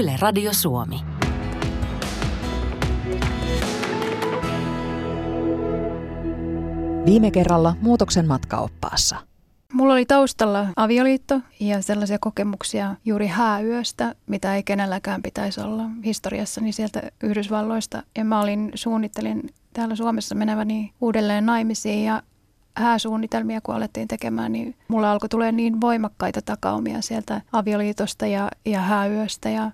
Yle Radio Suomi. Viime kerralla muutoksen matkaoppaassa. Mulla oli taustalla avioliitto ja sellaisia kokemuksia juuri hääyöstä, mitä ei kenelläkään pitäisi olla historiassani sieltä Yhdysvalloista. Ja mä olin, suunnittelin täällä Suomessa meneväni uudelleen naimisiin ja hääsuunnitelmia, kun alettiin tekemään, niin mulla alkoi tulee niin voimakkaita takaumia sieltä avioliitosta ja, ja hääyöstä ja,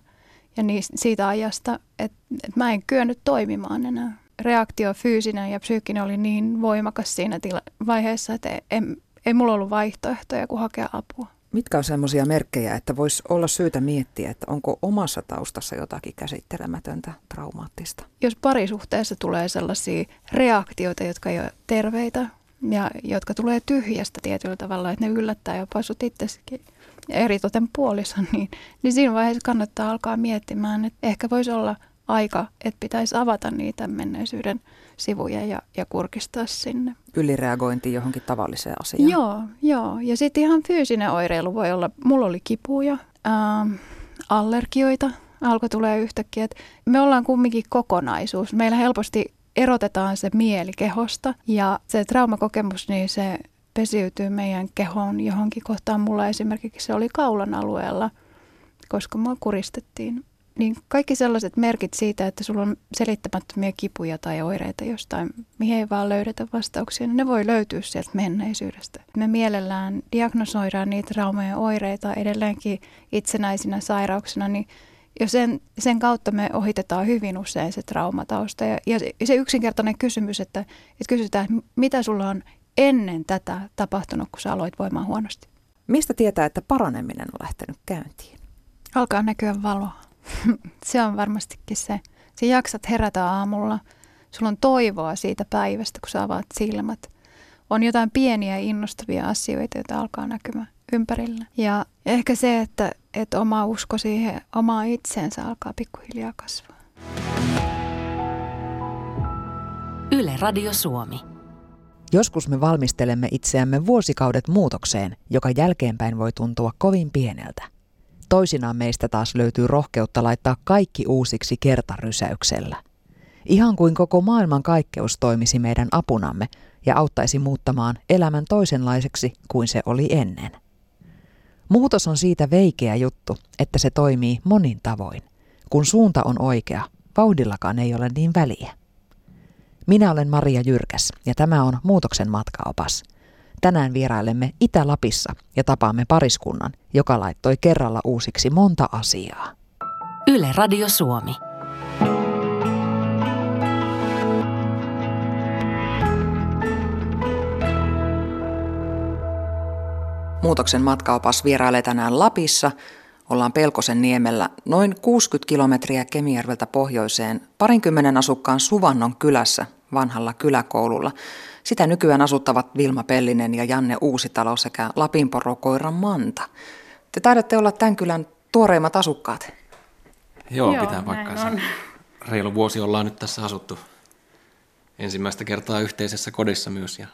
ja niin, siitä ajasta, että, että mä en kyennyt toimimaan enää. Reaktio fyysinen ja psyykkinen oli niin voimakas siinä tila- vaiheessa, että en, ei mulla ollut vaihtoehtoja kuin hakea apua. Mitkä on sellaisia merkkejä, että voisi olla syytä miettiä, että onko omassa taustassa jotakin käsittelemätöntä, traumaattista? Jos parisuhteessa tulee sellaisia reaktioita, jotka ei ole terveitä ja jotka tulee tyhjästä tietyllä tavalla, että ne yllättää jopa sut itsesikin ja eritoten puolison, niin, niin siinä vaiheessa kannattaa alkaa miettimään, että ehkä voisi olla aika, että pitäisi avata niitä menneisyyden sivuja ja, ja kurkistaa sinne. Ylireagointi johonkin tavalliseen asiaan. Joo, joo. Ja sitten ihan fyysinen oireilu voi olla, mulla oli kipuja, ähm, allergioita alkoi tulee yhtäkkiä. Et me ollaan kumminkin kokonaisuus. Meillä helposti erotetaan se mieli kehosta ja se traumakokemus, niin se pesiytyy meidän kehoon johonkin kohtaan. Mulla esimerkiksi se oli kaulan alueella, koska mua kuristettiin niin kaikki sellaiset merkit siitä, että sulla on selittämättömiä kipuja tai oireita jostain, mihin ei vaan löydetä vastauksia, niin ne voi löytyä sieltä menneisyydestä. Me mielellään diagnosoidaan niitä traumojen oireita edelleenkin itsenäisinä sairauksina, niin jo sen, sen kautta me ohitetaan hyvin usein se traumatausta. Ja, ja se yksinkertainen kysymys, että, että kysytään, että mitä sulla on ennen tätä tapahtunut, kun sä aloit voimaan huonosti. Mistä tietää, että paraneminen on lähtenyt käyntiin? Alkaa näkyä valoa. se on varmastikin se. Sä jaksat herätä aamulla. Sulla on toivoa siitä päivästä, kun sä avaat silmät. On jotain pieniä innostavia asioita, joita alkaa näkymään ympärillä. Ja ehkä se, että, että oma usko siihen omaa itseensä alkaa pikkuhiljaa kasvaa. Yle Radio Suomi. Joskus me valmistelemme itseämme vuosikaudet muutokseen, joka jälkeenpäin voi tuntua kovin pieneltä. Toisinaan meistä taas löytyy rohkeutta laittaa kaikki uusiksi kertarysäyksellä. Ihan kuin koko maailman kaikkeus toimisi meidän apunamme ja auttaisi muuttamaan elämän toisenlaiseksi kuin se oli ennen. Muutos on siitä veikeä juttu, että se toimii monin tavoin. Kun suunta on oikea, vauhdillakaan ei ole niin väliä. Minä olen Maria Jyrkäs ja tämä on Muutoksen matkaopas – Tänään vierailemme Itä-Lapissa ja tapaamme pariskunnan, joka laittoi kerralla uusiksi monta asiaa. Yle Radio Suomi. Muutoksen matkaopas vierailee tänään Lapissa. Ollaan Pelkosen niemellä noin 60 kilometriä Kemijärveltä pohjoiseen parinkymmenen asukkaan Suvannon kylässä vanhalla kyläkoululla. Sitä nykyään asuttavat Vilma Pellinen ja Janne Uusitalo sekä Lapinporokoiran Manta. Te taidatte olla tämän kylän tuoreimmat asukkaat. Joo, Joo pitää paikkaansa. Reilu vuosi ollaan nyt tässä asuttu ensimmäistä kertaa yhteisessä kodissa myös ja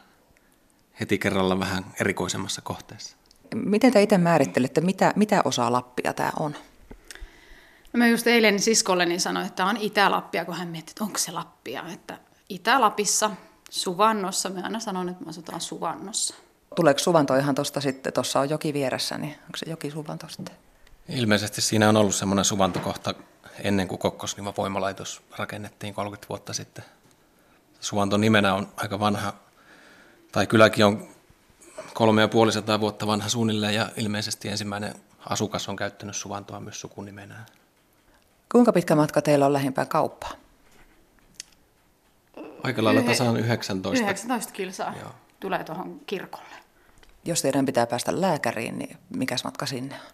heti kerralla vähän erikoisemmassa kohteessa. Miten te itse määrittelette, mitä, mitä osa Lappia tämä on? No mä just eilen siskolleni sanoin, että tämä on Itä-Lappia, kun hän mietti, että onko se Lappia. Että Itä-Lapissa Suvannossa. Me aina sanon, että me asutaan Suvannossa. Tuleeko Suvanto ihan tuosta sitten, tuossa on joki vieressä, niin onko se joki Suvanto sitten? Ilmeisesti siinä on ollut semmoinen suvantokohta ennen kuin Kokkosniva voimalaitos rakennettiin 30 vuotta sitten. Suvanto nimenä on aika vanha, tai kylläkin on kolme ja puolisataa vuotta vanha suunnilleen, ja ilmeisesti ensimmäinen asukas on käyttänyt Suvantoa myös sukunimenään. Kuinka pitkä matka teillä on lähimpään kauppaan? Aika lailla tasaan 19. 19 kilsaa Joo. tulee tuohon kirkolle. Jos teidän pitää päästä lääkäriin, niin mikäs matka sinne on?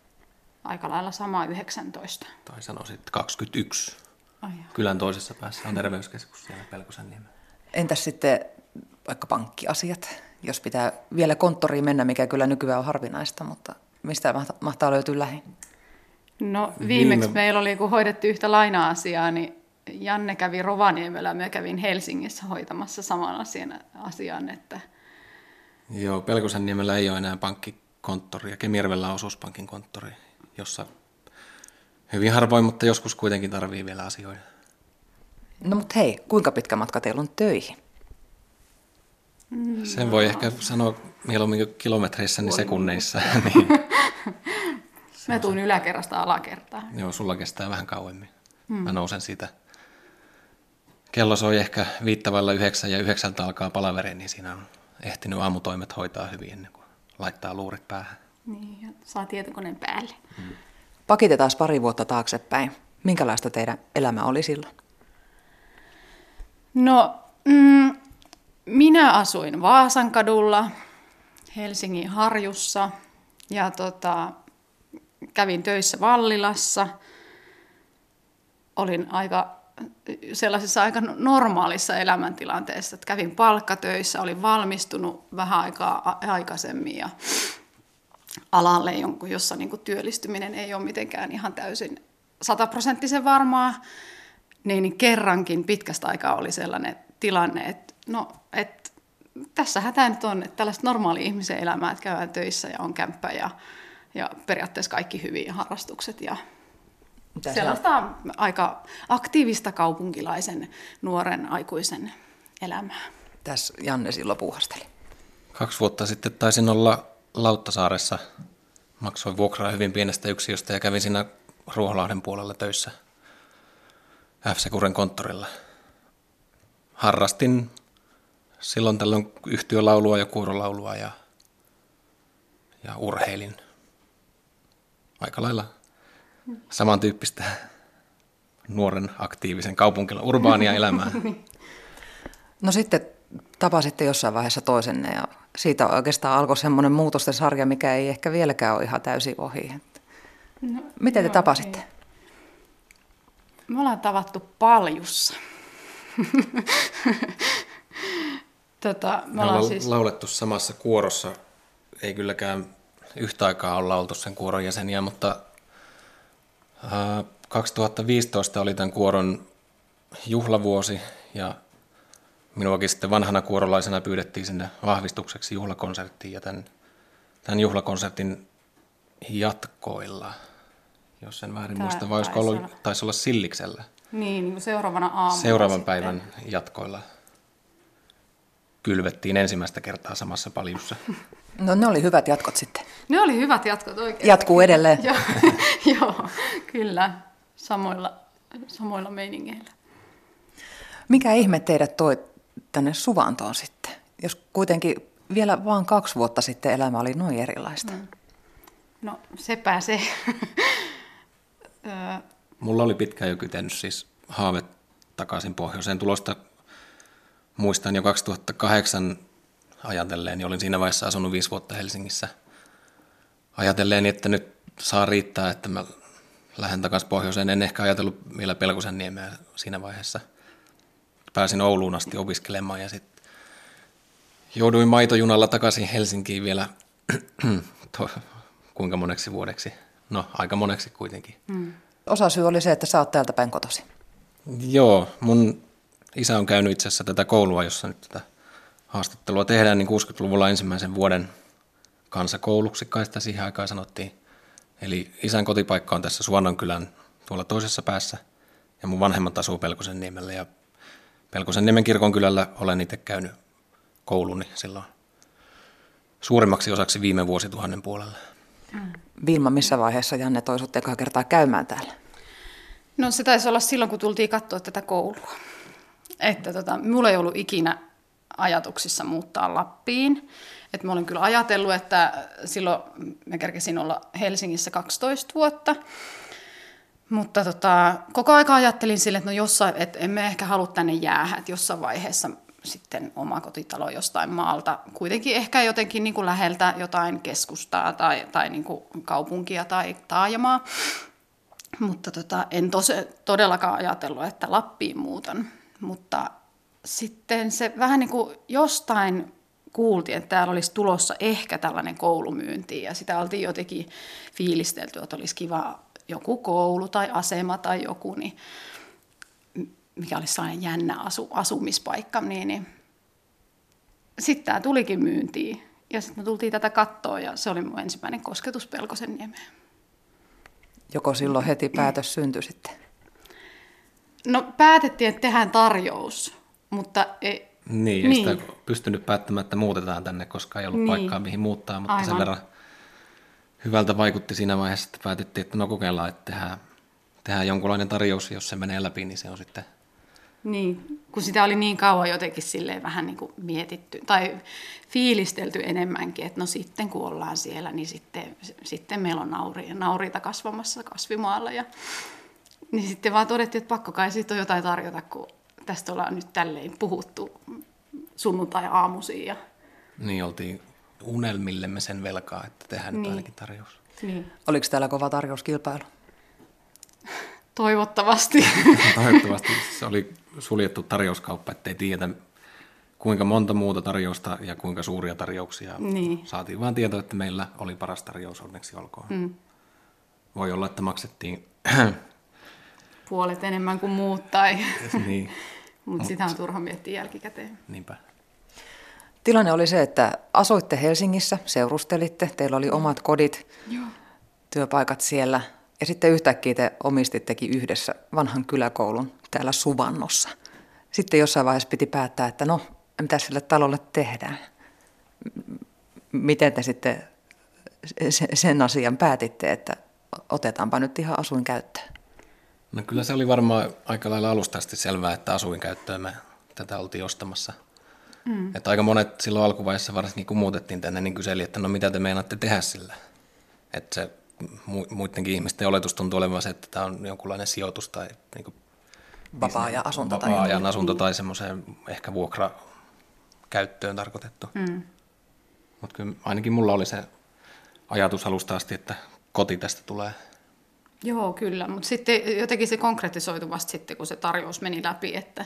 Aika lailla sama 19. Tai sanoisit 21. Ai Kylän toisessa päässä on terveyskeskus siellä Pelkosen nimen. Entäs sitten vaikka pankkiasiat, jos pitää vielä konttoriin mennä, mikä kyllä nykyään on harvinaista, mutta mistä mahtaa löytyä lähin? No viimeksi Viime... meillä oli, kun hoidettiin yhtä laina-asiaa, niin Janne kävi Rovaniemellä, mä kävin Helsingissä hoitamassa saman asian, asian että... Joo, Pelkosen niemellä ei ole enää pankkikonttori ja Kemijärvellä on osuuspankin konttori, jossa Hyvin harvoin, mutta joskus kuitenkin tarvii vielä asioida. No mutta hei, kuinka pitkä matka teillä on töihin? Sen voi ehkä sanoa mieluummin kilometreissä, niin sekunneissa. niin. Mä tuun yläkerrasta alakertaan. Joo, sulla kestää vähän kauemmin. Hmm. Mä nousen siitä. Kello soi ehkä viittavalla yhdeksän ja yhdeksältä alkaa palaveri, niin siinä on ehtinyt aamutoimet hoitaa hyvin ennen kuin laittaa luurit päähän. Niin, ja saa tietokoneen päälle. Hmm. Pakitetaan pari vuotta taaksepäin. Minkälaista teidän elämä oli silloin? No, mm, minä asuin Vaasan kadulla, Helsingin Harjussa ja tota, kävin töissä Vallilassa. Olin aika sellaisessa aika normaalissa elämäntilanteessa, että kävin palkkatöissä, olin valmistunut vähän aikaa aikaisemmin ja alalle, jossa niin kuin työllistyminen ei ole mitenkään ihan täysin sataprosenttisen varmaa, niin kerrankin pitkästä aikaa oli sellainen tilanne, että no, et, tässähän tämä nyt on, että tällaista normaali ihmisen elämää, että käydään töissä ja on kämppä ja, ja periaatteessa kaikki hyvin harrastukset ja Mitä sellaista on? aika aktiivista kaupunkilaisen nuoren aikuisen elämää. Tässä Janne silloin puuhasteli. Kaksi vuotta sitten taisin olla Lauttasaaressa. Maksoin vuokraa hyvin pienestä yksiöstä ja kävin siinä Ruoholahden puolella töissä f Kuren konttorilla. Harrastin silloin tällöin yhtiölaulua ja kuurolaulua ja, ja urheilin. Aika lailla samantyyppistä nuoren aktiivisen kaupunkilla urbaania elämää. No sitten tapasitte jossain vaiheessa toisenne ja siitä oikeastaan alkoi semmoinen muutosten sarja, mikä ei ehkä vieläkään ole ihan täysin ohi. No, Miten te joo, tapasitte? Ei. Me ollaan tavattu paljussa. tota, me, me ollaan siis... laulettu samassa kuorossa. Ei kylläkään yhtä aikaa olla oltu sen kuoron jäseniä, mutta 2015 oli tämän kuoron juhlavuosi ja minuakin sitten vanhana kuorolaisena pyydettiin sinne vahvistukseksi juhlakonserttiin ja tämän, tämän juhlakonsertin jatkoilla, jos en väärin Tää muista, vai olisiko ollut, taisi olla Silliksellä. Niin, niin seuraavana aamuna Seuraavan sitten. päivän jatkoilla kylvettiin ensimmäistä kertaa samassa paljussa. No ne oli hyvät jatkot sitten. Ne oli hyvät jatkot oikein. Jatkuu edelleen. joo, joo, kyllä, samoilla, samoilla meiningeillä. Mikä ihme teidät toi tänne Suvantoon sitten, jos kuitenkin vielä vain kaksi vuotta sitten elämä oli noin erilaista? Mm. No sepä se. Mulla oli pitkään jo kytennyt siis haave takaisin pohjoiseen tulosta. Muistan jo 2008 ajatelleen, niin olin siinä vaiheessa asunut viisi vuotta Helsingissä. Ajatelleen, että nyt saa riittää, että mä lähden takaisin pohjoiseen. En ehkä ajatellut vielä Pelkosen niemeä siinä vaiheessa. Pääsin Ouluun asti opiskelemaan ja sitten jouduin maitojunalla takaisin Helsinkiin vielä kuinka moneksi vuodeksi. No, aika moneksi kuitenkin. Mm. Osa syy oli se, että sä oot täältä päin kotosi. Joo, mun isä on käynyt itse asiassa tätä koulua, jossa nyt tätä haastattelua tehdään, niin 60-luvulla ensimmäisen vuoden kansakouluksi, kai sitä siihen aikaan sanottiin. Eli isän kotipaikka on tässä kylän tuolla toisessa päässä, ja mun vanhemmat asuu Pelkosen niemellä, ja Pelkosen niemen kirkon kylällä olen itse käynyt kouluni silloin suurimmaksi osaksi viime vuosituhannen puolella. Mm. Vilma, missä vaiheessa Janne toi sut kertaa käymään täällä? No se taisi olla silloin, kun tultiin katsoa tätä koulua. Että tota, mulla ei ollut ikinä ajatuksissa muuttaa Lappiin. Et mä olin kyllä ajatellut, että silloin mä kerkesin olla Helsingissä 12 vuotta. Mutta tota, koko aika ajattelin sille, että no jossain, että emme ehkä halua tänne jäädä, että jossain vaiheessa sitten oma kotitalo jostain maalta, kuitenkin ehkä jotenkin niin kuin läheltä jotain keskustaa tai, tai niin kuin kaupunkia tai taajamaa. Mutta tota, en tos, todellakaan ajatellut, että Lappiin muutan. Mutta sitten se vähän niin kuin jostain kuultiin, että täällä olisi tulossa ehkä tällainen koulumyynti ja sitä oltiin jotenkin fiilistelty, että olisi kiva joku koulu tai asema tai joku, niin mikä olisi sellainen jännä asu, asumispaikka, niin, niin sitten tämä tulikin myyntiin. Ja sitten me tultiin tätä kattoa ja se oli mun ensimmäinen kosketus Pelkosen niemeen. Joko silloin heti päätös syntyi sitten? No päätettiin, että tehdään tarjous, mutta ei, Niin, ei niin. sitä pystynyt päättämään, että muutetaan tänne, koska ei ollut niin. paikkaa mihin muuttaa, mutta Aivan. sen verran hyvältä vaikutti siinä vaiheessa, että päätettiin, että no kokeillaan, että tehdään, tehdään jonkunlainen tarjous, jos se menee läpi, niin se on sitten... Niin, kun sitä oli niin kauan jotenkin silleen vähän niin kuin mietitty tai fiilistelty enemmänkin, että no sitten kun ollaan siellä, niin sitten, sitten meillä on nauri, nauriita kasvamassa kasvimaalla ja niin sitten vaan todettiin, että pakko kai siitä on jotain tarjota, kun tästä ollaan nyt tälleen puhuttu sunnuntai-aamuisin. Ja... Niin, oltiin unelmillemme sen velkaa, että tehdään niin. nyt ainakin tarjous. Niin. Oliko täällä kova tarjouskilpailu? Toivottavasti. Toivottavasti. Se oli suljettu tarjouskauppa, ettei tiedä kuinka monta muuta tarjousta ja kuinka suuria tarjouksia. Niin. Saatiin vaan tieto, että meillä oli paras tarjous, onneksi olkoon. Mm. Voi olla, että maksettiin... Puolet enemmän kuin muut tai... niin. Mutta sitä on turha miettiä jälkikäteen. Niinpä. Tilanne oli se, että asuitte Helsingissä, seurustelitte, teillä oli omat kodit, Joo. työpaikat siellä. Ja sitten yhtäkkiä te omistittekin yhdessä vanhan kyläkoulun täällä Suvannossa. Sitten jossain vaiheessa piti päättää, että no, mitä sille talolle tehdään. Miten te sitten sen asian päätitte, että otetaanpa nyt ihan asuinkäyttöön? No kyllä se oli varmaan aika lailla alusta asti selvää, että asuinkäyttöön me tätä oltiin ostamassa. Mm. Että aika monet silloin alkuvaiheessa varsinkin kun muutettiin tänne, niin kyseli, että no mitä te meinaatte tehdä sillä. Että se muidenkin ihmisten oletus tuntuu olevan se, että tämä on jonkunlainen sijoitus tai niin kuin vapaa-ajan asunto. Vapaa-ajan tai asunto tai semmoiseen ehkä vuokra käyttöön tarkoitettu. Mm. Mutta kyllä ainakin mulla oli se ajatus alusta asti, että koti tästä tulee. Joo, kyllä, mutta sitten jotenkin se konkretisoitu vasta sitten, kun se tarjous meni läpi, että,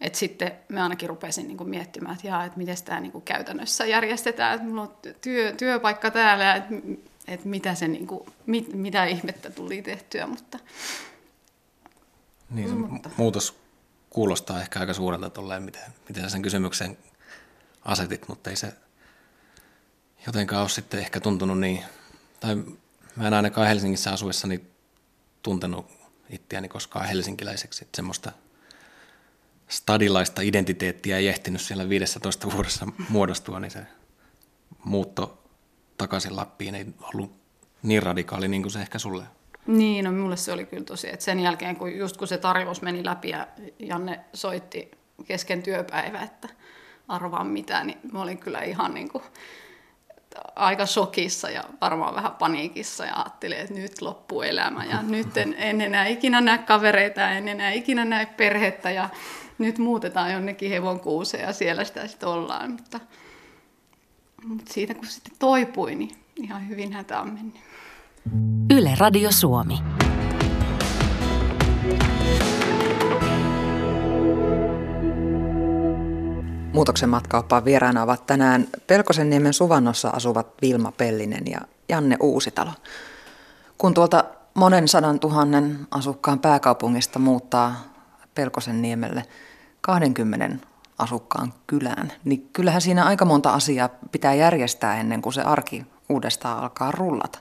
että sitten mä ainakin rupesin niin kuin miettimään, että, jaa, että miten tämä niin kuin käytännössä järjestetään, että mulla on työ, työpaikka täällä ja että, että mitä, se, niin kuin, mit, mitä ihmettä tuli tehtyä, mutta... Niin se mutta... muutos kuulostaa ehkä aika suurelta tolleen, miten, miten sen kysymyksen asetit, mutta ei se jotenkaan ole sitten ehkä tuntunut niin, tai mä en ainakaan Helsingissä asuessani tuntenut itseäni koskaan helsinkiläiseksi, että semmoista stadilaista identiteettiä ei ehtinyt siellä 15 vuodessa muodostua, niin se muutto takaisin Lappiin ei ollut niin radikaali niin kuin se ehkä sulle. Niin, no mulle se oli kyllä tosi, että sen jälkeen kun just kun se tarjous meni läpi ja Janne soitti kesken työpäivä, että arvaa mitä, niin mä olin kyllä ihan niin kuin aika shokissa ja varmaan vähän paniikissa ja ajattelin, että nyt loppuu elämä ja nyt en, en enää ikinä näe kavereita, en enää ikinä näe perhettä ja nyt muutetaan jonnekin hevonkuuseen ja siellä sitä sitten ollaan. Mutta, mutta siitä kun sitten toipui, niin ihan hyvin hätä on mennyt. Yle Radio Suomi. Muutoksen matkaoppaan vieraana ovat tänään Pelkosenniemen Suvannossa asuvat Vilma Pellinen ja Janne Uusitalo. Kun tuolta monen sadan tuhannen asukkaan pääkaupungista muuttaa Pelkosenniemelle 20 asukkaan kylään, niin kyllähän siinä aika monta asiaa pitää järjestää ennen kuin se arki uudestaan alkaa rullata.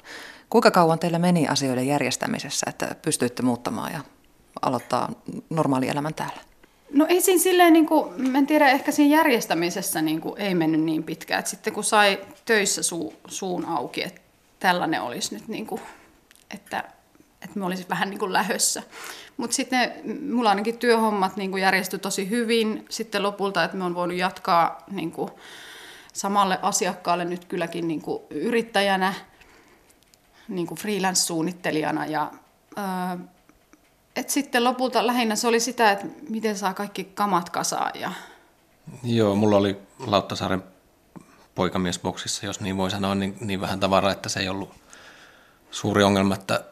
Kuinka kauan teillä meni asioiden järjestämisessä, että pystyitte muuttamaan ja aloittaa normaali elämän täällä? No ei siinä silleen, niin kuin, en tiedä, ehkä siinä järjestämisessä niin kuin, ei mennyt niin pitkään. Että sitten kun sai töissä suu, suun auki, että tällainen olisi nyt, niin kuin, että, että me olisi vähän niin kuin lähössä. Mutta sitten mulla ainakin työhommat niin kuin järjestyi tosi hyvin sitten lopulta, että me on voinut jatkaa niin kuin, samalle asiakkaalle nyt kylläkin niin kuin, yrittäjänä, niin kuin freelance-suunnittelijana ja et sitten lopulta lähinnä se oli sitä, että miten saa kaikki kamat kasaan. Ja... Joo, mulla oli Lauttasaaren poikamiesboksissa, jos niin voi sanoa, niin, niin vähän tavaraa, että se ei ollut suuri ongelma. Että,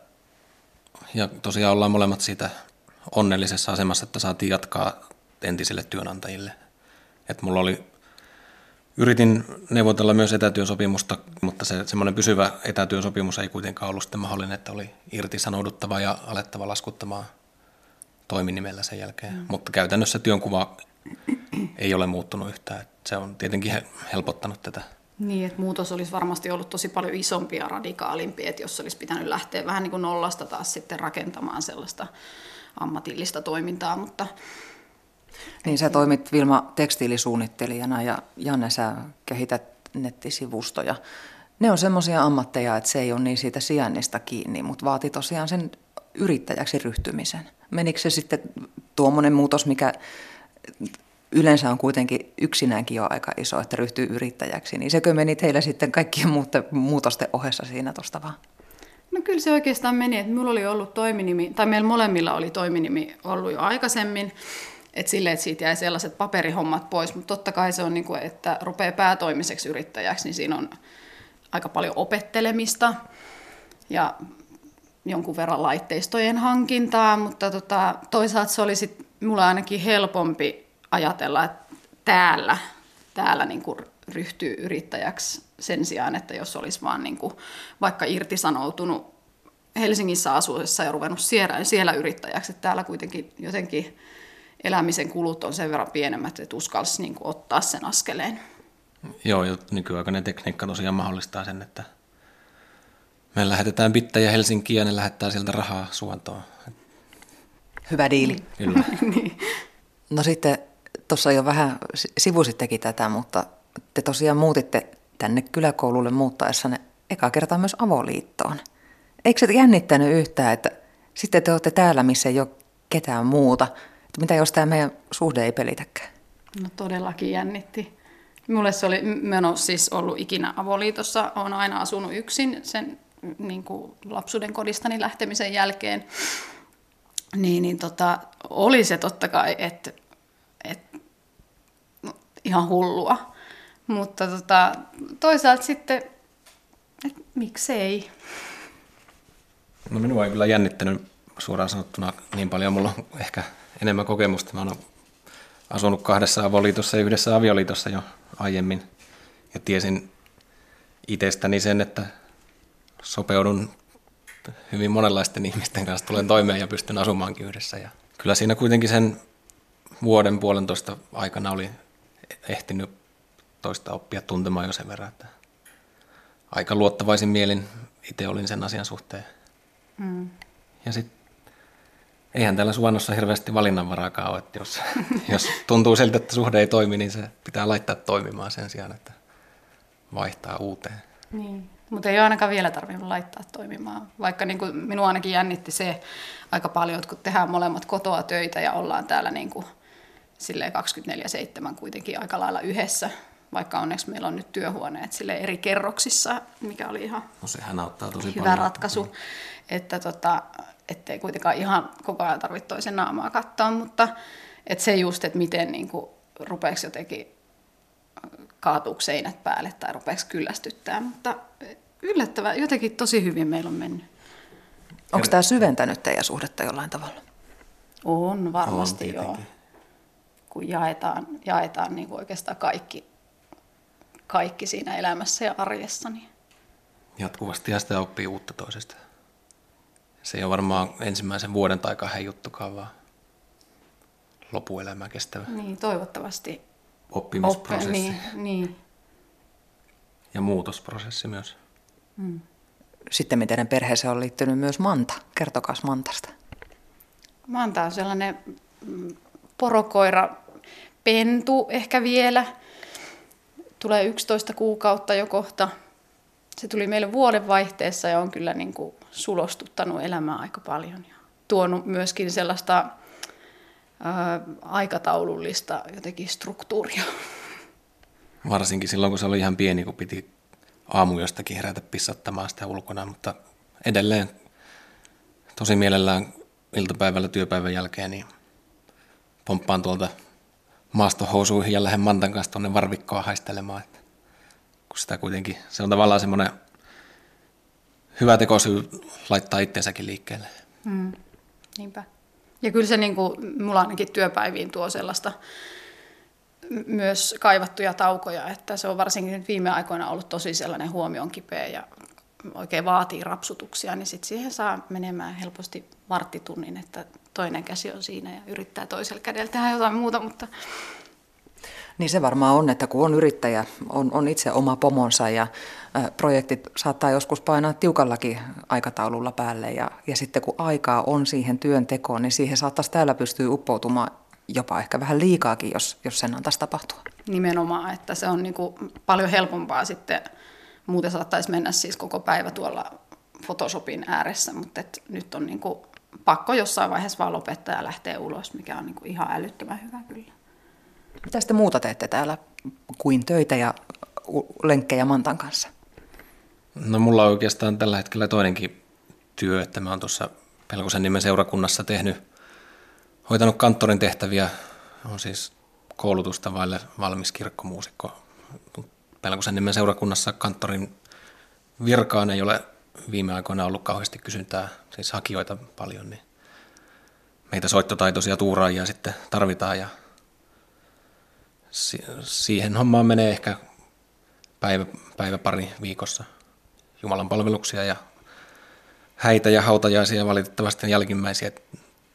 ja tosiaan ollaan molemmat siitä onnellisessa asemassa, että saatiin jatkaa entisille työnantajille. Et mulla oli, yritin neuvotella myös etätyösopimusta, mutta se semmoinen pysyvä etätyösopimus ei kuitenkaan ollut sitten mahdollinen, että oli irtisanouduttava ja alettava laskuttamaan toiminimellä sen jälkeen. Mm. Mutta käytännössä työnkuva ei ole muuttunut yhtään. Se on tietenkin helpottanut tätä Niin, että muutos olisi varmasti ollut tosi paljon isompi ja radikaalimpi, että jos olisi pitänyt lähteä vähän niin kuin nollasta taas sitten rakentamaan sellaista ammatillista toimintaa, mutta niin sä toimit Vilma tekstiilisuunnittelijana ja Janne sä kehität nettisivustoja. Ne on semmoisia ammatteja, että se ei ole niin siitä sijainnista kiinni, mutta vaatii tosiaan sen yrittäjäksi ryhtymisen. Menikö se sitten tuommoinen muutos, mikä yleensä on kuitenkin yksinäänkin jo aika iso, että ryhtyy yrittäjäksi, niin sekö meni teillä sitten kaikkien muutosten ohessa siinä tuosta vaan? No kyllä se oikeastaan meni, että minulla oli ollut toiminimi, tai meillä molemmilla oli toiminimi ollut jo aikaisemmin, että sille, että siitä jäi sellaiset paperihommat pois, mutta totta kai se on, niin kuin, että rupeaa päätoimiseksi yrittäjäksi, niin siinä on aika paljon opettelemista ja jonkun verran laitteistojen hankintaa, mutta tota, toisaalta se oli sit mulle ainakin helpompi ajatella, että täällä, täällä niin kuin ryhtyy yrittäjäksi sen sijaan, että jos olisi vaan niin kuin vaikka irtisanoutunut Helsingissä asuessa ja ruvennut siellä, siellä yrittäjäksi. Että täällä kuitenkin jotenkin elämisen kulut on sen verran pienemmät, että uskalsi niin kuin ottaa sen askeleen. Joo, ja nykyaikainen tekniikka tosiaan mahdollistaa sen, että me lähetetään bittejä Helsinkiin ja ne lähettää sieltä rahaa suontoon. Hyvä diili. Kyllä. niin. No sitten tuossa jo vähän sivusittekin tätä, mutta te tosiaan muutitte tänne kyläkoululle muuttaessanne eka kertaa myös avoliittoon. Eikö se jännittänyt yhtään, että sitten te olette täällä, missä ei ole ketään muuta? Että mitä jos tämä meidän suhde ei pelitäkään? No todellakin jännitti. Mulle se oli, mä en ole siis ollut ikinä avoliitossa, olen aina asunut yksin sen niin kuin lapsuuden kodistani lähtemisen jälkeen. Niin, niin tota, oli se totta kai, että, että no, ihan hullua. Mutta tota, toisaalta sitten, että miksei. No minua ei kyllä jännittänyt suoraan sanottuna niin paljon. Mulla on ehkä enemmän kokemusta. Mä oon asunut kahdessa avoliitossa ja yhdessä avioliitossa jo aiemmin. Ja tiesin itsestäni sen, että sopeudun hyvin monenlaisten ihmisten kanssa, tulen toimeen ja pystyn asumaankin yhdessä. Ja kyllä siinä kuitenkin sen vuoden puolentoista aikana oli ehtinyt toista oppia tuntemaan jo sen verran, että aika luottavaisin mielin itse olin sen asian suhteen. Mm. Ja sitten eihän täällä suvannossa hirveästi valinnanvaraakaan ole, että jos, jos tuntuu siltä, että suhde ei toimi, niin se pitää laittaa toimimaan sen sijaan, että vaihtaa uuteen. Niin. Mutta ei ole ainakaan vielä tarvinnut laittaa toimimaan. Vaikka niin kuin minua ainakin jännitti se aika paljon, että kun tehdään molemmat kotoa töitä ja ollaan täällä niin kuin 24-7 kuitenkin aika lailla yhdessä, vaikka onneksi meillä on nyt työhuoneet sille eri kerroksissa, mikä oli ihan no, sehän auttaa tosi hyvä paljon. ratkaisu, mm. että tota, ettei kuitenkaan ihan koko ajan tarvitse toisen naamaa katsoa, mutta että se just, että miten niin kuin, rupeeksi jotenkin kaatuuko seinät päälle tai rupeeksi kyllästyttää, mutta yllättävää, jotenkin tosi hyvin meillä on mennyt. Onko tämä syventänyt teidän suhdetta jollain tavalla? On varmasti on joo. Kun jaetaan, jaetaan niin kuin oikeastaan kaikki, kaikki siinä elämässä ja arjessa. Niin. Jatkuvasti ja sitä oppii uutta toisesta. Se ei ole varmaan ensimmäisen vuoden tai kahden juttukaan, vaan lopuelämä kestävä. Niin, toivottavasti. Oppimisprosessi. Oppe, niin, niin. Ja muutosprosessi myös. Mm. Sitten miten perheeseen on liittynyt myös Manta. Kertokaa Mantasta. Manta on sellainen mm, porokoira pentu ehkä vielä. Tulee 11 kuukautta jo kohta. Se tuli meille vuodenvaihteessa ja on kyllä niin kuin sulostuttanut elämää aika paljon. Ja tuonut myöskin sellaista ää, aikataulullista jotenkin struktuuria. Varsinkin silloin, kun se oli ihan pieni, kun piti aamu jostakin herätä pissattamaan sitä ulkona, mutta edelleen tosi mielellään iltapäivällä työpäivän jälkeen niin pomppaan tuolta maastohousuihin ja lähden Mantan kanssa tuonne varvikkoa haistelemaan. Että kun sitä kuitenkin, se on tavallaan semmoinen hyvä tekosyy laittaa itsensäkin liikkeelle. Mm, niinpä. Ja kyllä se niin kuin, mulla ainakin työpäiviin tuo sellaista myös kaivattuja taukoja, että se on varsinkin viime aikoina ollut tosi sellainen huomion kipeä ja oikein vaatii rapsutuksia, niin sitten siihen saa menemään helposti varttitunnin, että toinen käsi on siinä ja yrittää toisella kädellä tehdä jotain muuta, mutta... Niin se varmaan on, että kun on yrittäjä, on, on itse oma pomonsa ja ä, projektit saattaa joskus painaa tiukallakin aikataululla päälle. Ja, ja sitten kun aikaa on siihen työntekoon, niin siihen saattaisi täällä pystyä uppoutumaan jopa ehkä vähän liikaakin, jos, jos sen antaisi tapahtua. Nimenomaan, että se on niin paljon helpompaa sitten, muuten saattaisi mennä siis koko päivä tuolla Photoshopin ääressä, mutta et nyt on niin pakko jossain vaiheessa vaan lopettaa ja lähteä ulos, mikä on niin ihan älyttömän hyvä kyllä. Mitä sitten muuta teette täällä kuin töitä ja lenkkejä Mantan kanssa? No mulla on oikeastaan tällä hetkellä toinenkin työ, että mä oon tuossa Pelkosen nimen seurakunnassa tehnyt, hoitanut kanttorin tehtäviä, on siis koulutusta vaille valmis kirkkomuusikko. Pelkosen nimen seurakunnassa kanttorin virkaan ei ole viime aikoina ollut kauheasti kysyntää, siis hakijoita paljon, niin meitä soittotaitoisia tuuraajia sitten tarvitaan ja siihen hommaan menee ehkä päivä, päivä pari viikossa Jumalan palveluksia ja häitä ja hautajaisia valitettavasti jälkimmäisiä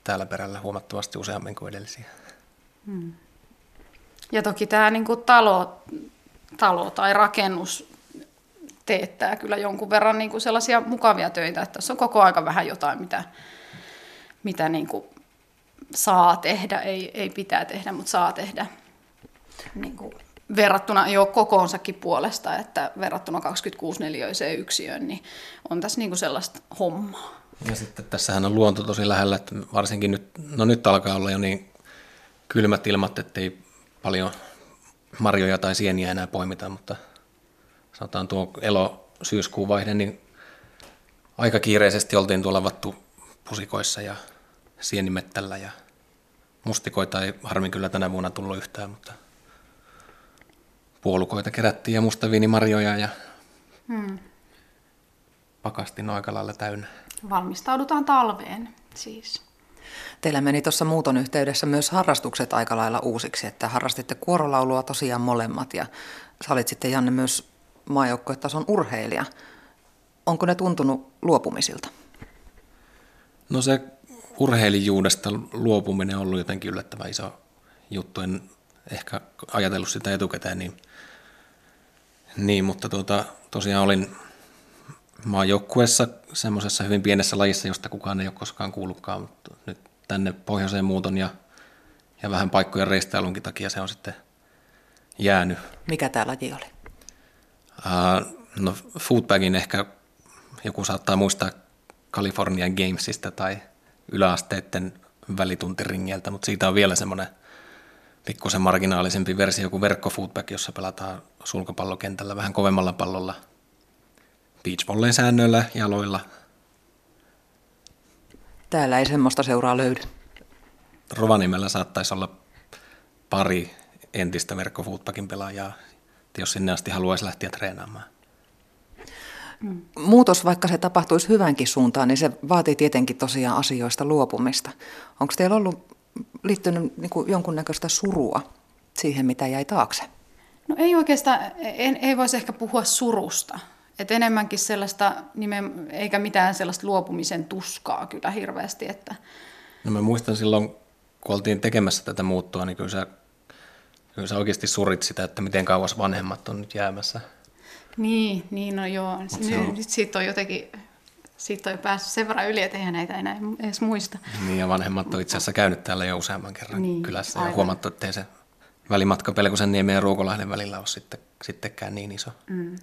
täällä perällä huomattavasti useammin kuin edellisiä. Hmm. Ja toki tämä niin kuin talo, talo tai rakennus teettää kyllä jonkun verran niin kuin sellaisia mukavia töitä, että tässä on koko aika vähän jotain, mitä, mitä niin kuin saa tehdä, ei, ei pitää tehdä, mutta saa tehdä niin kuin verrattuna jo kokoonsakin puolesta, että verrattuna 26 neliöiseen yksiöön, niin on tässä niin kuin sellaista hommaa. Ja sitten tässähän on luonto tosi lähellä, että varsinkin nyt, no nyt alkaa olla jo niin kylmät ilmat, ettei paljon marjoja tai sieniä enää poimita, mutta sanotaan tuo elo-syyskuun vaihde, niin aika kiireisesti oltiin tuolla vattu pusikoissa ja sienimettällä ja mustikoita ei harmin kyllä tänä vuonna tullut yhtään, mutta puolukoita kerättiin ja mustaviinimarjoja ja hmm. pakastin aika lailla täynnä. Valmistaudutaan talveen siis. Teillä meni tuossa muuton yhteydessä myös harrastukset aika lailla uusiksi, että harrastitte kuorolaulua tosiaan molemmat ja sä olit sitten Janne myös maajoukkuetason urheilija. Onko ne tuntunut luopumisilta? No se urheilijuudesta luopuminen on ollut jotenkin yllättävän iso juttu. En ehkä ajatellut sitä etukäteen niin, niin mutta tuota, tosiaan olin maajoukkueessa semmoisessa hyvin pienessä lajissa, josta kukaan ei ole koskaan kuullutkaan, mutta nyt tänne pohjoiseen muuton ja, ja vähän paikkojen reistailunkin takia se on sitten jäänyt. Mikä tämä laji oli? Uh, no footbagin ehkä joku saattaa muistaa Californian Gamesista tai yläasteiden välituntiringeltä, mutta siitä on vielä semmoinen pikkusen marginaalisempi versio kuin verkkofootbag, jossa pelataan sulkapallokentällä vähän kovemmalla pallolla beachvolleyn säännöillä jaloilla. Täällä ei semmoista seuraa löydy. Rovaniemellä saattaisi olla pari entistä verkkofootbagin pelaajaa, jos sinne asti haluaisi lähteä treenaamaan. Muutos, vaikka se tapahtuisi hyvänkin suuntaan, niin se vaatii tietenkin tosiaan asioista luopumista. Onko teillä ollut liittynyt niin kuin jonkunnäköistä surua siihen, mitä jäi taakse? No ei oikeastaan, en, ei voisi ehkä puhua surusta. Et enemmänkin sellaista, nimen, eikä mitään sellaista luopumisen tuskaa kyllä hirveästi. Että... No mä muistan silloin, kun oltiin tekemässä tätä muuttoa, niin kyllä sä, kyllä sä oikeasti surit sitä, että miten kauas vanhemmat on nyt jäämässä. Niin, niin no joo. Nyt, on... nyt siitä on jotenkin siitä on päässyt sen verran yli, että eihän näitä enää edes muista. Niin, ja vanhemmat on itse asiassa käynyt täällä jo useamman kerran niin, kylässä aivan. ja huomattu, että ei se välimatka Pelkosen niemen ja Ruokolahden välillä ole sitten, sittenkään niin iso. Mm.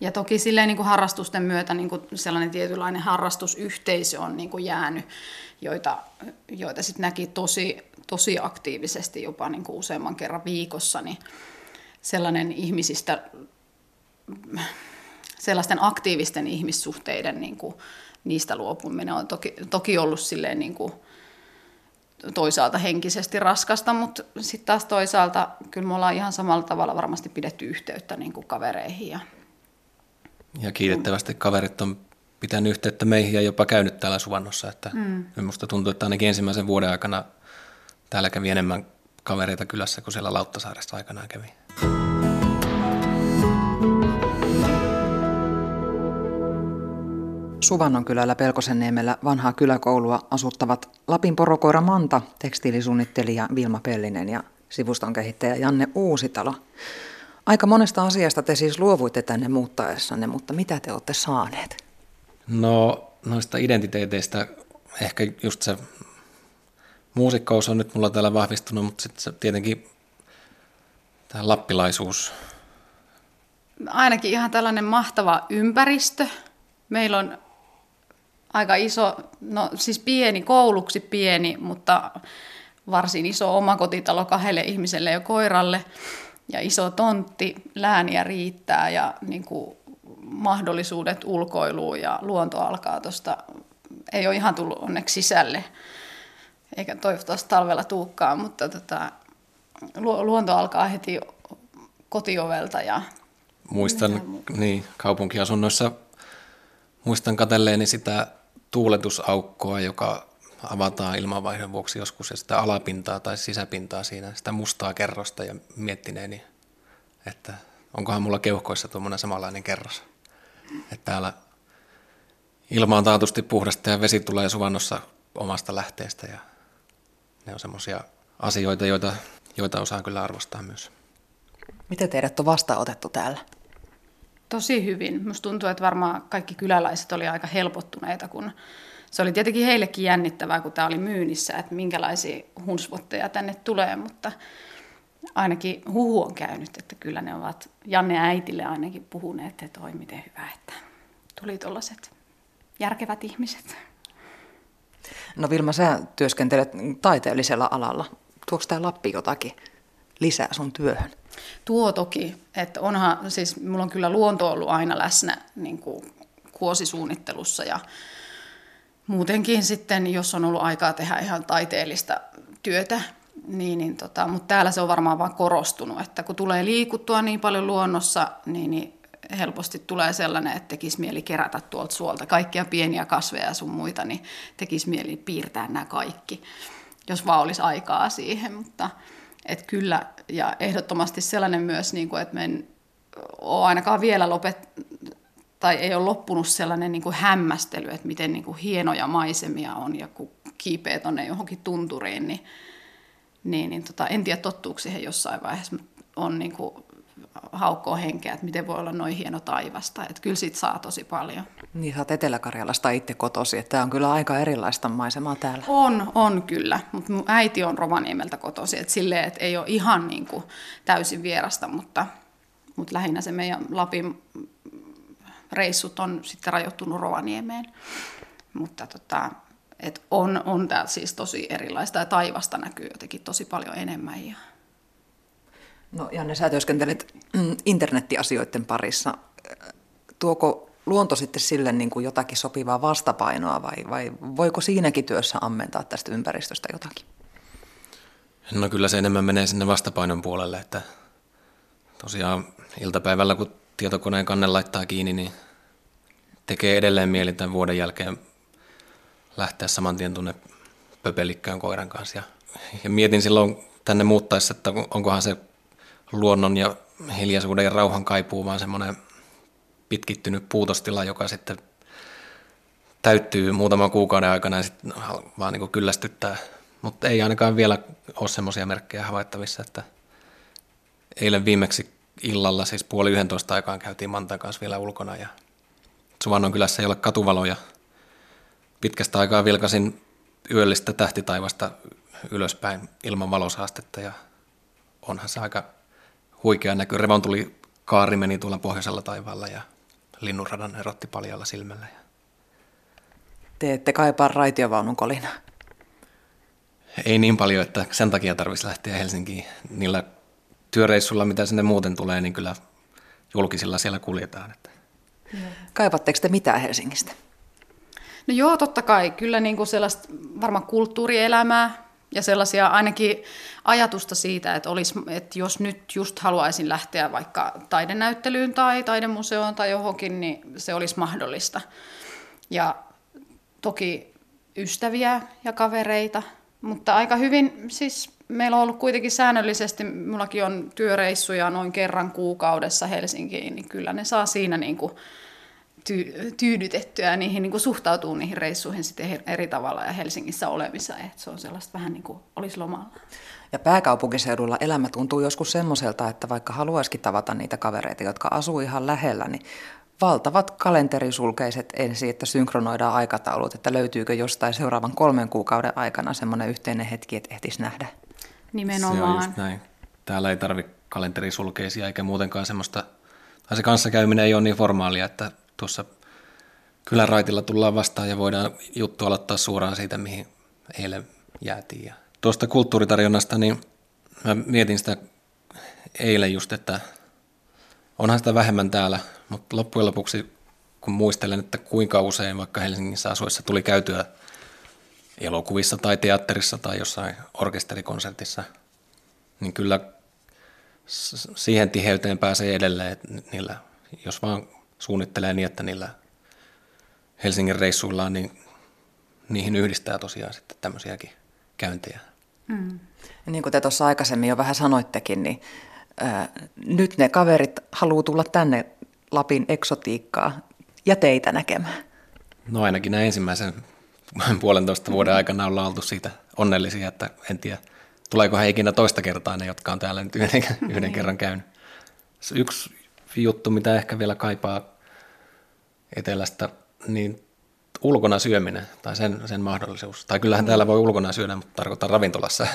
Ja toki silleen niin kuin harrastusten myötä niin kuin sellainen tietynlainen harrastusyhteisö on niin kuin jäänyt, joita, joita sitten näki tosi, tosi aktiivisesti jopa niin kuin useamman kerran viikossa, niin sellainen ihmisistä sellaisten aktiivisten ihmissuhteiden niin kuin, niistä luopuminen on toki, toki ollut silleen niin kuin, toisaalta henkisesti raskasta, mutta sitten taas toisaalta kyllä me ollaan ihan samalla tavalla varmasti pidetty yhteyttä niin kuin kavereihin. Ja, ja kiitettävästi kaverit on pitänyt yhteyttä meihin ja jopa käynyt täällä Suvannossa. Että mm. Minusta tuntuu, että ainakin ensimmäisen vuoden aikana täällä kävi enemmän kavereita kylässä kuin siellä Lauttasaaressa aikanaan kävi. Suvannon kylällä Pelkosenniemellä vanhaa kyläkoulua asuttavat Lapin porokoira Manta, tekstiilisuunnittelija Vilma Pellinen ja sivuston kehittäjä Janne Uusitalo. Aika monesta asiasta te siis luovuitte tänne muuttaessanne, mutta mitä te olette saaneet? No noista identiteeteistä ehkä just se muusikkous on nyt mulla täällä vahvistunut, mutta sitten se tietenkin tämä lappilaisuus. Ainakin ihan tällainen mahtava ympäristö. Meillä on aika iso, no siis pieni, kouluksi pieni, mutta varsin iso omakotitalo kahdelle ihmiselle ja koiralle ja iso tontti, lääniä riittää ja niin kuin mahdollisuudet ulkoiluun ja luonto alkaa tuosta, ei ole ihan tullut onneksi sisälle, eikä toivottavasti talvella tuukkaan, mutta tota, luonto alkaa heti kotiovelta. Ja muistan niin, kaupunkiasunnoissa, muistan katelleeni sitä tuuletusaukkoa, joka avataan ilmanvaihdon vuoksi joskus ja sitä alapintaa tai sisäpintaa siinä, sitä mustaa kerrosta ja miettineeni, että onkohan mulla keuhkoissa tuommoinen samanlainen kerros. Että täällä ilma on taatusti puhdasta ja vesi tulee suvannossa omasta lähteestä ja ne on semmoisia asioita, joita, joita osaan kyllä arvostaa myös. Miten teidät on vastaanotettu täällä? Tosi hyvin. Minusta tuntuu, että varmaan kaikki kyläläiset oli aika helpottuneita, kun se oli tietenkin heillekin jännittävää, kun tämä oli myynnissä, että minkälaisia hunsvotteja tänne tulee, mutta ainakin huhu on käynyt, että kyllä ne ovat Janne äitille ainakin puhuneet, että oi miten hyvä, että tuli tuollaiset järkevät ihmiset. No Vilma, sä työskentelet taiteellisella alalla. Tuoks tämä Lappi jotakin lisää sun työhön? Tuo toki, että onhan, siis mulla on kyllä luonto ollut aina läsnä niin kuin kuosisuunnittelussa ja muutenkin sitten, jos on ollut aikaa tehdä ihan taiteellista työtä, niin, niin tota, mutta täällä se on varmaan vaan korostunut, että kun tulee liikuttua niin paljon luonnossa, niin, niin helposti tulee sellainen, että tekisi mieli kerätä tuolta suolta kaikkia pieniä kasveja ja sun muita, niin tekisi mieli piirtää nämä kaikki, jos vaan olisi aikaa siihen, mutta et kyllä, ja ehdottomasti sellainen myös, niin kuin, että me en ole ainakaan vielä lopet, tai ei ole loppunut sellainen niin kuin hämmästely, että miten niin kuin hienoja maisemia on ja kun kiipeä tuonne johonkin tunturiin, niin, niin, niin tota, en tiedä tottuuko siihen jossain vaiheessa on niin kuin haukkoa henkeä, että miten voi olla noin hieno taivasta. Että kyllä siitä saa tosi paljon. Niin, sä oot Etelä-Karjalasta itse kotosi, että tämä on kyllä aika erilaista maisemaa täällä. On, on kyllä, mutta mun äiti on Rovaniemeltä kotosi, että silleen, että ei ole ihan niin kuin täysin vierasta, mutta, mutta lähinnä se meidän Lapin reissut on sitten rajoittunut Rovaniemeen. Mutta tota, et on, on tämä siis tosi erilaista ja taivasta näkyy jotenkin tosi paljon enemmän. Ja... No Janne, sä työskentelet mm, internettiasioiden parissa. Tuoko luonto sitten sille niin kuin jotakin sopivaa vastapainoa vai, vai voiko siinäkin työssä ammentaa tästä ympäristöstä jotakin? No kyllä se enemmän menee sinne vastapainon puolelle, että tosiaan iltapäivällä kun tietokoneen kanne laittaa kiinni, niin tekee edelleen mieli tämän vuoden jälkeen lähteä saman tien tuonne pöpelikköön koiran kanssa. Ja, ja mietin silloin tänne muuttaessa, että onkohan se luonnon ja hiljaisuuden ja rauhan kaipuu, vaan semmoinen pitkittynyt puutostila, joka sitten täyttyy muutaman kuukauden aikana ja sitten vaan niin kyllästyttää. Mutta ei ainakaan vielä ole semmoisia merkkejä havaittavissa, että eilen viimeksi illalla, siis puoli yhdentoista aikaan käytiin Mantan kanssa vielä ulkona ja Suvannon kylässä ei ole katuvaloja. Pitkästä aikaa vilkasin yöllistä tähtitaivasta ylöspäin ilman valosaastetta ja onhan se aika huikea näky. Revon tuli kaari meni tuolla pohjoisella taivaalla ja linnunradan erotti paljalla silmällä. Te ette kaipaa raitiovaunun kolina. Ei niin paljon, että sen takia tarvitsisi lähteä Helsinkiin. Niillä työreissulla, mitä sinne muuten tulee, niin kyllä julkisilla siellä kuljetaan. Että. Kaipatteko te mitään Helsingistä? No joo, totta kai. Kyllä niin kuin sellaista varmaan kulttuurielämää ja sellaisia ainakin ajatusta siitä, että, olisi, että jos nyt just haluaisin lähteä vaikka taidenäyttelyyn tai taidemuseoon tai johonkin, niin se olisi mahdollista. Ja toki ystäviä ja kavereita, mutta aika hyvin siis meillä on ollut kuitenkin säännöllisesti, mullakin on työreissuja noin kerran kuukaudessa Helsinkiin, niin kyllä ne saa siinä niin kuin ty- tyydytettyä niihin, niin kuin suhtautuu niihin reissuihin sitten eri tavalla ja Helsingissä olemissa, että se on sellaista vähän niin kuin olisi lomalla. Ja pääkaupunkiseudulla elämä tuntuu joskus semmoiselta, että vaikka haluaisikin tavata niitä kavereita, jotka asuu ihan lähellä, niin valtavat kalenterisulkeiset ensin, että synkronoidaan aikataulut, että löytyykö jostain seuraavan kolmen kuukauden aikana semmoinen yhteinen hetki, että ehtisi nähdä. Nimenomaan. Se on just näin. Täällä ei tarvitse kalenterisulkeisia eikä muutenkaan semmoista, tai se kanssakäyminen ei ole niin formaalia, että tuossa kyläraitilla tullaan vastaan ja voidaan juttu aloittaa suoraan siitä, mihin eilen jäätiin. Ja tuosta kulttuuritarjonnasta, niin mä mietin sitä eilen just, että onhan sitä vähemmän täällä, mutta loppujen lopuksi kun muistelen, että kuinka usein vaikka Helsingissä asuessa tuli käytyä elokuvissa tai teatterissa tai jossain orkesterikonsertissa, niin kyllä siihen tiheyteen pääsee edelleen, että niillä, jos vaan suunnittelee niin, että niillä Helsingin reissuillaan, niin niihin yhdistää tosiaan sitten tämmöisiäkin käyntejä. Mm. Niin kuin te tuossa aikaisemmin jo vähän sanoittekin, niin ää, nyt ne kaverit haluaa tulla tänne Lapin eksotiikkaa ja teitä näkemään. No ainakin näin ensimmäisen puolentoista vuoden aikana ollaan oltu siitä onnellisia, että en tiedä, tuleeko hän ikinä toista kertaa ne, jotka on täällä nyt yhden, yhden kerran käynyt. Yksi juttu, mitä ehkä vielä kaipaa etelästä, niin ulkona syöminen tai sen, sen mahdollisuus. Tai kyllähän täällä voi ulkona syödä, mutta tarkoittaa ravintolassa.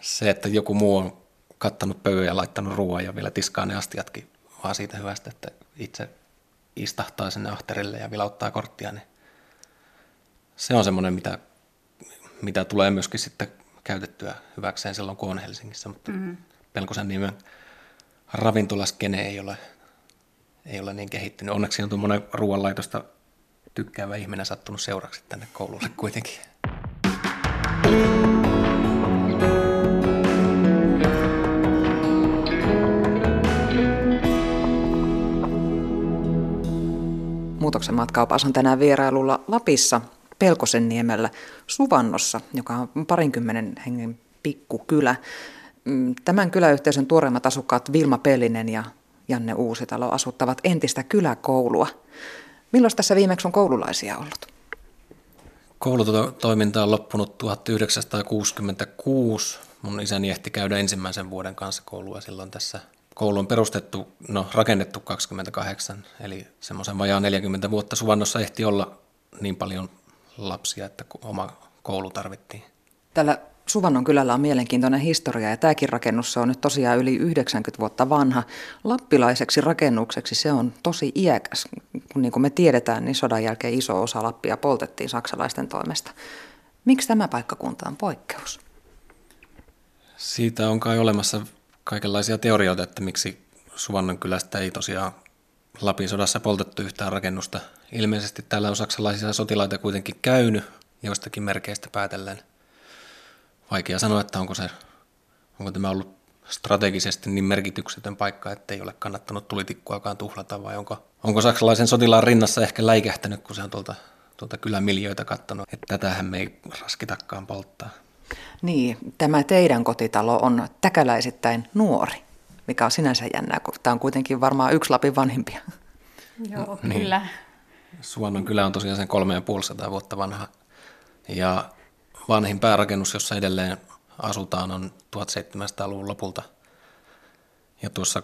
Se, että joku muu on kattanut pöydän ja laittanut ruoan ja vielä tiskaa ne astiatkin vaan siitä hyvästä, että itse istahtaa sinne ahterille ja vilauttaa korttia, niin se on semmoinen, mitä, mitä tulee myöskin sitten käytettyä hyväkseen silloin, kun on Helsingissä, mutta mm-hmm. Pelkosen nimen ravintolaskene ei ole, ei ole niin kehittynyt. Onneksi on tuommoinen ruoanlaitosta tykkäävä ihminen sattunut seuraksi tänne koululle kuitenkin. Muutoksen matkaupas on tänään vierailulla Lapissa Pelkosenniemellä Suvannossa, joka on parinkymmenen hengen pikkukylä. Mm, tämän kyläyhteisön tuoreimmat asukkaat Vilma Pellinen ja Janne Uusitalo asuttavat entistä kyläkoulua. Milloin tässä viimeksi on koululaisia ollut? Koulutoiminta on loppunut 1966. Mun isäni ehti käydä ensimmäisen vuoden kanssa koulua silloin tässä. Koulu on perustettu, no rakennettu 28, eli semmoisen vajaa 40 vuotta Suvannossa ehti olla niin paljon lapsia, että oma koulu tarvittiin. Tällä Suvannon kylällä on mielenkiintoinen historia ja tämäkin rakennus on nyt tosiaan yli 90 vuotta vanha. Lappilaiseksi rakennukseksi se on tosi iäkäs. Niin kuin me tiedetään, niin sodan jälkeen iso osa Lappia poltettiin saksalaisten toimesta. Miksi tämä paikkakunta on poikkeus? Siitä on kai olemassa kaikenlaisia teorioita, että miksi Suvannon kylästä ei tosiaan Lapin sodassa poltettu yhtään rakennusta. Ilmeisesti täällä on saksalaisia sotilaita kuitenkin käynyt joistakin merkeistä päätellen – vaikea sanoa, että onko, se, onko tämä ollut strategisesti niin merkityksetön paikka, että ei ole kannattanut tulitikkuakaan tuhlata, vai onko, onko saksalaisen sotilaan rinnassa ehkä läikähtänyt, kun se on tuolta, tuolta kylämiljöitä katsonut, että tätähän me ei raskitakaan polttaa. Niin, tämä teidän kotitalo on täkäläisittäin nuori, mikä on sinänsä jännää, kun tämä on kuitenkin varmaan yksi Lapin vanhimpia. Joo, niin. kyllä. Niin. Suonnon kylä on tosiaan sen kolme ja vuotta vanha. Ja vanhin päärakennus, jossa edelleen asutaan, on 1700-luvun lopulta. Ja tuossa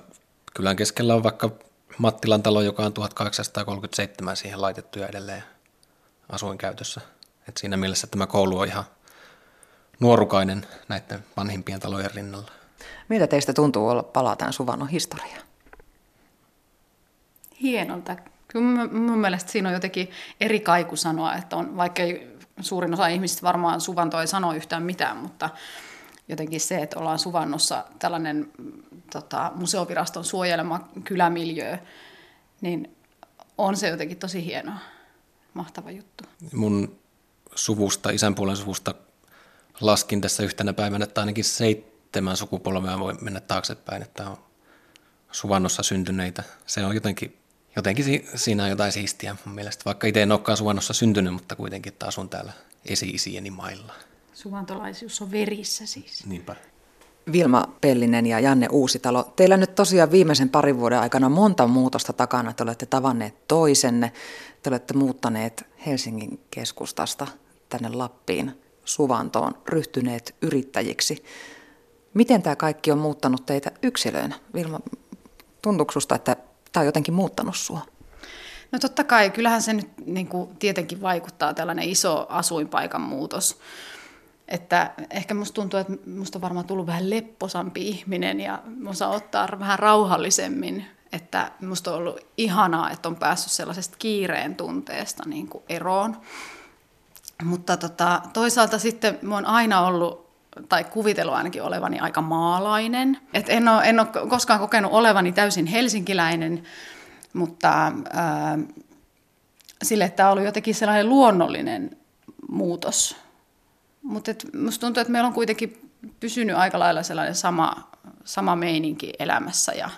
kylän keskellä on vaikka Mattilan talo, joka on 1837 siihen laitettu ja edelleen asuinkäytössä. Et siinä mielessä tämä koulu on ihan nuorukainen näiden vanhimpien talojen rinnalla. Miltä teistä tuntuu olla palataan Suvannon historiaan? Hienolta. Kyllä mun mielestä siinä on jotenkin eri kaiku sanoa, että on, vaikka ei suurin osa ihmisistä varmaan suvanto ei sano yhtään mitään, mutta jotenkin se, että ollaan suvannossa tällainen tota, museoviraston suojelema kylämiljö, niin on se jotenkin tosi hienoa, mahtava juttu. Mun suvusta, isän puolen suvusta laskin tässä yhtenä päivänä, että ainakin seitsemän sukupolvea voi mennä taaksepäin, että on suvannossa syntyneitä. Se on jotenkin jotenkin siinä on jotain siistiä mun mielestä, vaikka itse en olekaan Suvannossa syntynyt, mutta kuitenkin taas on täällä esi-isieni mailla. Suvantolaisuus on verissä siis. Niinpä. Vilma Pellinen ja Janne Uusitalo, teillä nyt tosiaan viimeisen parin vuoden aikana monta muutosta takana. Te olette tavanneet toisenne, te olette muuttaneet Helsingin keskustasta tänne Lappiin Suvantoon, ryhtyneet yrittäjiksi. Miten tämä kaikki on muuttanut teitä yksilöinä? Vilma, tuntuuko susta, että tämä on jotenkin muuttanut sua? No totta kai, kyllähän se nyt niin kuin, tietenkin vaikuttaa tällainen iso asuinpaikan muutos. Että ehkä musta tuntuu, että musta on varmaan tullut vähän lepposampi ihminen ja osaa ottaa vähän rauhallisemmin. Että musta on ollut ihanaa, että on päässyt sellaisesta kiireen tunteesta niin kuin eroon. Mutta tota, toisaalta sitten mä oon aina ollut tai kuvitellut ainakin olevani aika maalainen. Et en, ole, en ole koskaan kokenut olevani täysin helsinkiläinen, mutta ää, sille, että tämä ollut jotenkin sellainen luonnollinen muutos. Mutta musta tuntuu, että meillä on kuitenkin pysynyt aika lailla sellainen sama, sama meininki elämässä ja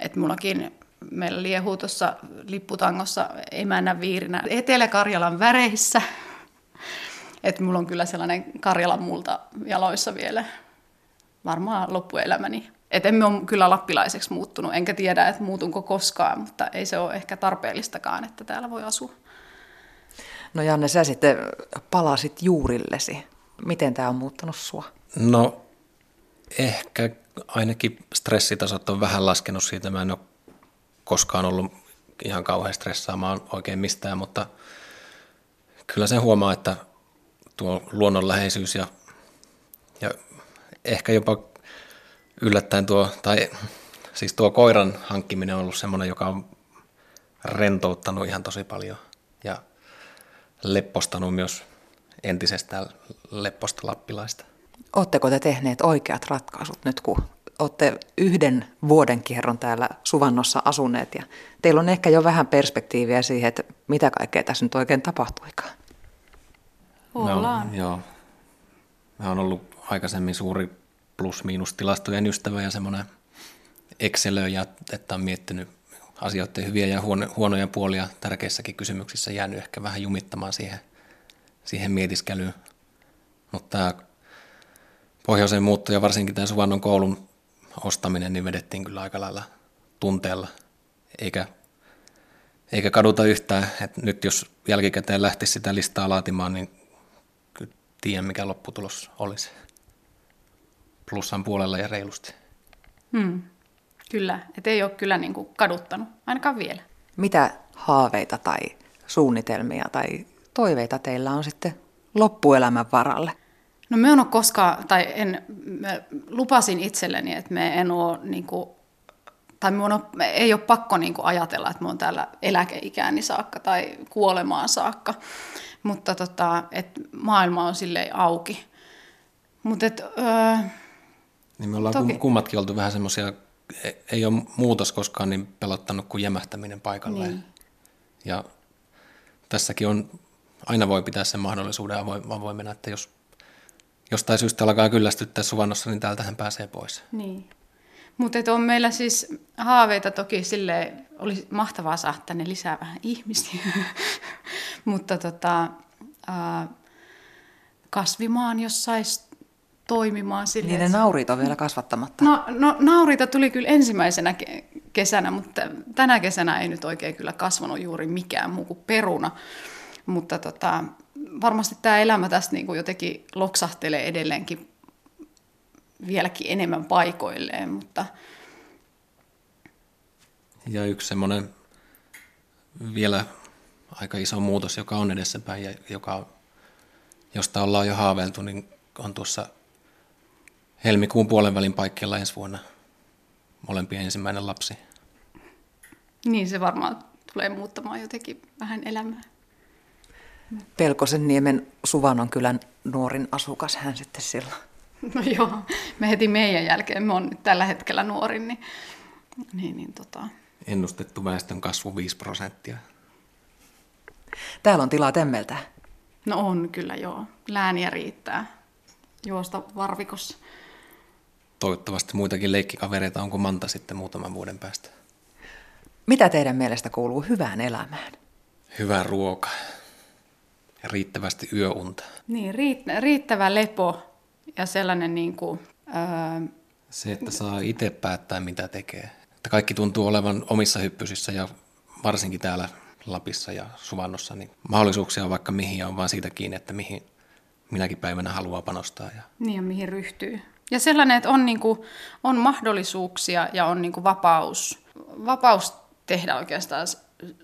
että mullakin meillä liehuu tuossa lipputangossa emännän viirinä Etelä-Karjalan väreissä. Että mulla on kyllä sellainen Karjalan multa jaloissa vielä varmaan loppuelämäni. Että emme ole kyllä lappilaiseksi muuttunut, enkä tiedä, että muutunko koskaan, mutta ei se ole ehkä tarpeellistakaan, että täällä voi asua. No Janne, sä sitten palasit juurillesi. Miten tämä on muuttanut sua? No ehkä ainakin stressitasot on vähän laskenut siitä. Mä en ole koskaan ollut ihan kauhean stressaamaan oikein mistään, mutta kyllä sen huomaa, että tuo luonnonläheisyys ja, ja ehkä jopa yllättäen tuo, tai siis tuo koiran hankkiminen on ollut semmoinen, joka on rentouttanut ihan tosi paljon ja leppostanut myös entisestään lepposta lappilaista. Oletteko te tehneet oikeat ratkaisut nyt, kun olette yhden vuoden kierron täällä Suvannossa asuneet ja teillä on ehkä jo vähän perspektiiviä siihen, että mitä kaikkea tässä nyt oikein tapahtuikaan? Ollaan. Mä joo. Mä oon ollut aikaisemmin suuri plus-miinus tilastojen ystävä ja semmoinen Excelöijä, että on miettinyt asioiden hyviä ja huonoja puolia tärkeissäkin kysymyksissä jäänyt ehkä vähän jumittamaan siihen, siihen mietiskelyyn. Mutta tämä pohjoisen muutto ja varsinkin tämä Suvannon koulun ostaminen, niin vedettiin kyllä aika lailla tunteella, eikä, eikä kaduta yhtään. että nyt jos jälkikäteen lähtisi sitä listaa laatimaan, niin tiedän mikä lopputulos olisi. Plussan puolella ja reilusti. Hmm. Kyllä, että ei ole kyllä niin kuin kaduttanut, ainakaan vielä. Mitä haaveita tai suunnitelmia tai toiveita teillä on sitten loppuelämän varalle? No me en ole koskaan, tai en, lupasin itselleni, että me en ole niin kuin, tai minun on, ei ole pakko niin kuin ajatella, että minä olen täällä eläkeikääni saakka tai kuolemaan saakka. Mutta tota, että maailma on silleen auki. Mutta et, öö, niin me ollaan toki. kummatkin oltu vähän semmoisia, e, ei ole muutos koskaan niin pelottanut kuin jämähtäminen paikalleen. Niin. Ja tässäkin on, aina voi pitää sen mahdollisuuden avoimena, että jos jostain syystä alkaa kyllästyttää suvannossa, niin täältähän pääsee pois. Niin. Mutta on meillä siis haaveita toki sille olisi mahtavaa saada tänne lisää vähän ihmisiä, mutta tota, ää, kasvimaan, jos saisi toimimaan sille. Niiden naurit on vielä kasvattamatta. No, no naurita tuli kyllä ensimmäisenä kesänä, mutta tänä kesänä ei nyt oikein kyllä kasvanut juuri mikään muu kuin peruna. Mutta tota, varmasti tämä elämä tästä niin kuin jotenkin loksahtelee edelleenkin vieläkin enemmän paikoilleen, mutta... Ja yksi semmoinen vielä aika iso muutos, joka on edessäpäin ja joka, josta ollaan jo haaveiltu, niin on tuossa helmikuun puolen välin paikkeilla ensi vuonna molempien ensimmäinen lapsi. Niin, se varmaan tulee muuttamaan jotenkin vähän elämää. Pelkosen niemen Suvannon kylän nuorin asukas hän sitten silloin. No joo, me heti meidän jälkeen, me on nyt tällä hetkellä nuorin, niin, niin, niin tota. Ennustettu väestön kasvu 5 prosenttia. Täällä on tilaa temmeltä. No on kyllä joo, lääniä riittää juosta varvikossa. Toivottavasti muitakin leikkikavereita onko Manta sitten muutaman vuoden päästä. Mitä teidän mielestä kuuluu hyvään elämään? Hyvä ruoka ja riittävästi yöunta. Niin, riittävä lepo ja sellainen niin kuin, Öö, Se, että saa itse päättää, mitä tekee. Että kaikki tuntuu olevan omissa hyppysissä ja varsinkin täällä Lapissa ja Suvannossa, niin mahdollisuuksia on vaikka mihin ja on vaan siitä kiinni, että mihin minäkin päivänä haluaa panostaa. Ja Niin ja mihin ryhtyy. Ja sellainen, että on, niin kuin, on mahdollisuuksia ja on niin kuin vapaus, vapaus tehdä oikeastaan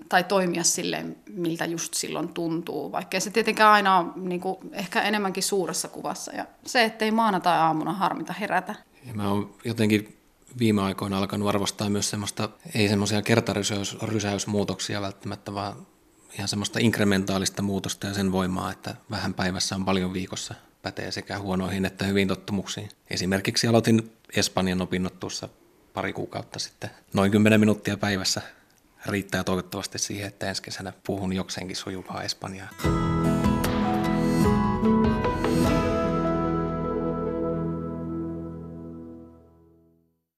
tai toimia silleen, miltä just silloin tuntuu, vaikkei se tietenkään aina on niin kuin, ehkä enemmänkin suuressa kuvassa. Ja se, ettei maanantai-aamuna harmita herätä. Ja mä oon jotenkin viime aikoina alkanut arvostaa myös semmoista, ei semmoisia kertarysäysmuutoksia välttämättä, vaan ihan semmoista inkrementaalista muutosta ja sen voimaa, että vähän päivässä on paljon viikossa pätee sekä huonoihin että hyviin tottumuksiin. Esimerkiksi aloitin Espanjan opinnot tuossa pari kuukautta sitten. Noin 10 minuuttia päivässä riittää toivottavasti siihen, että ensi kesänä puhun jokseenkin sujuvaa Espanjaa.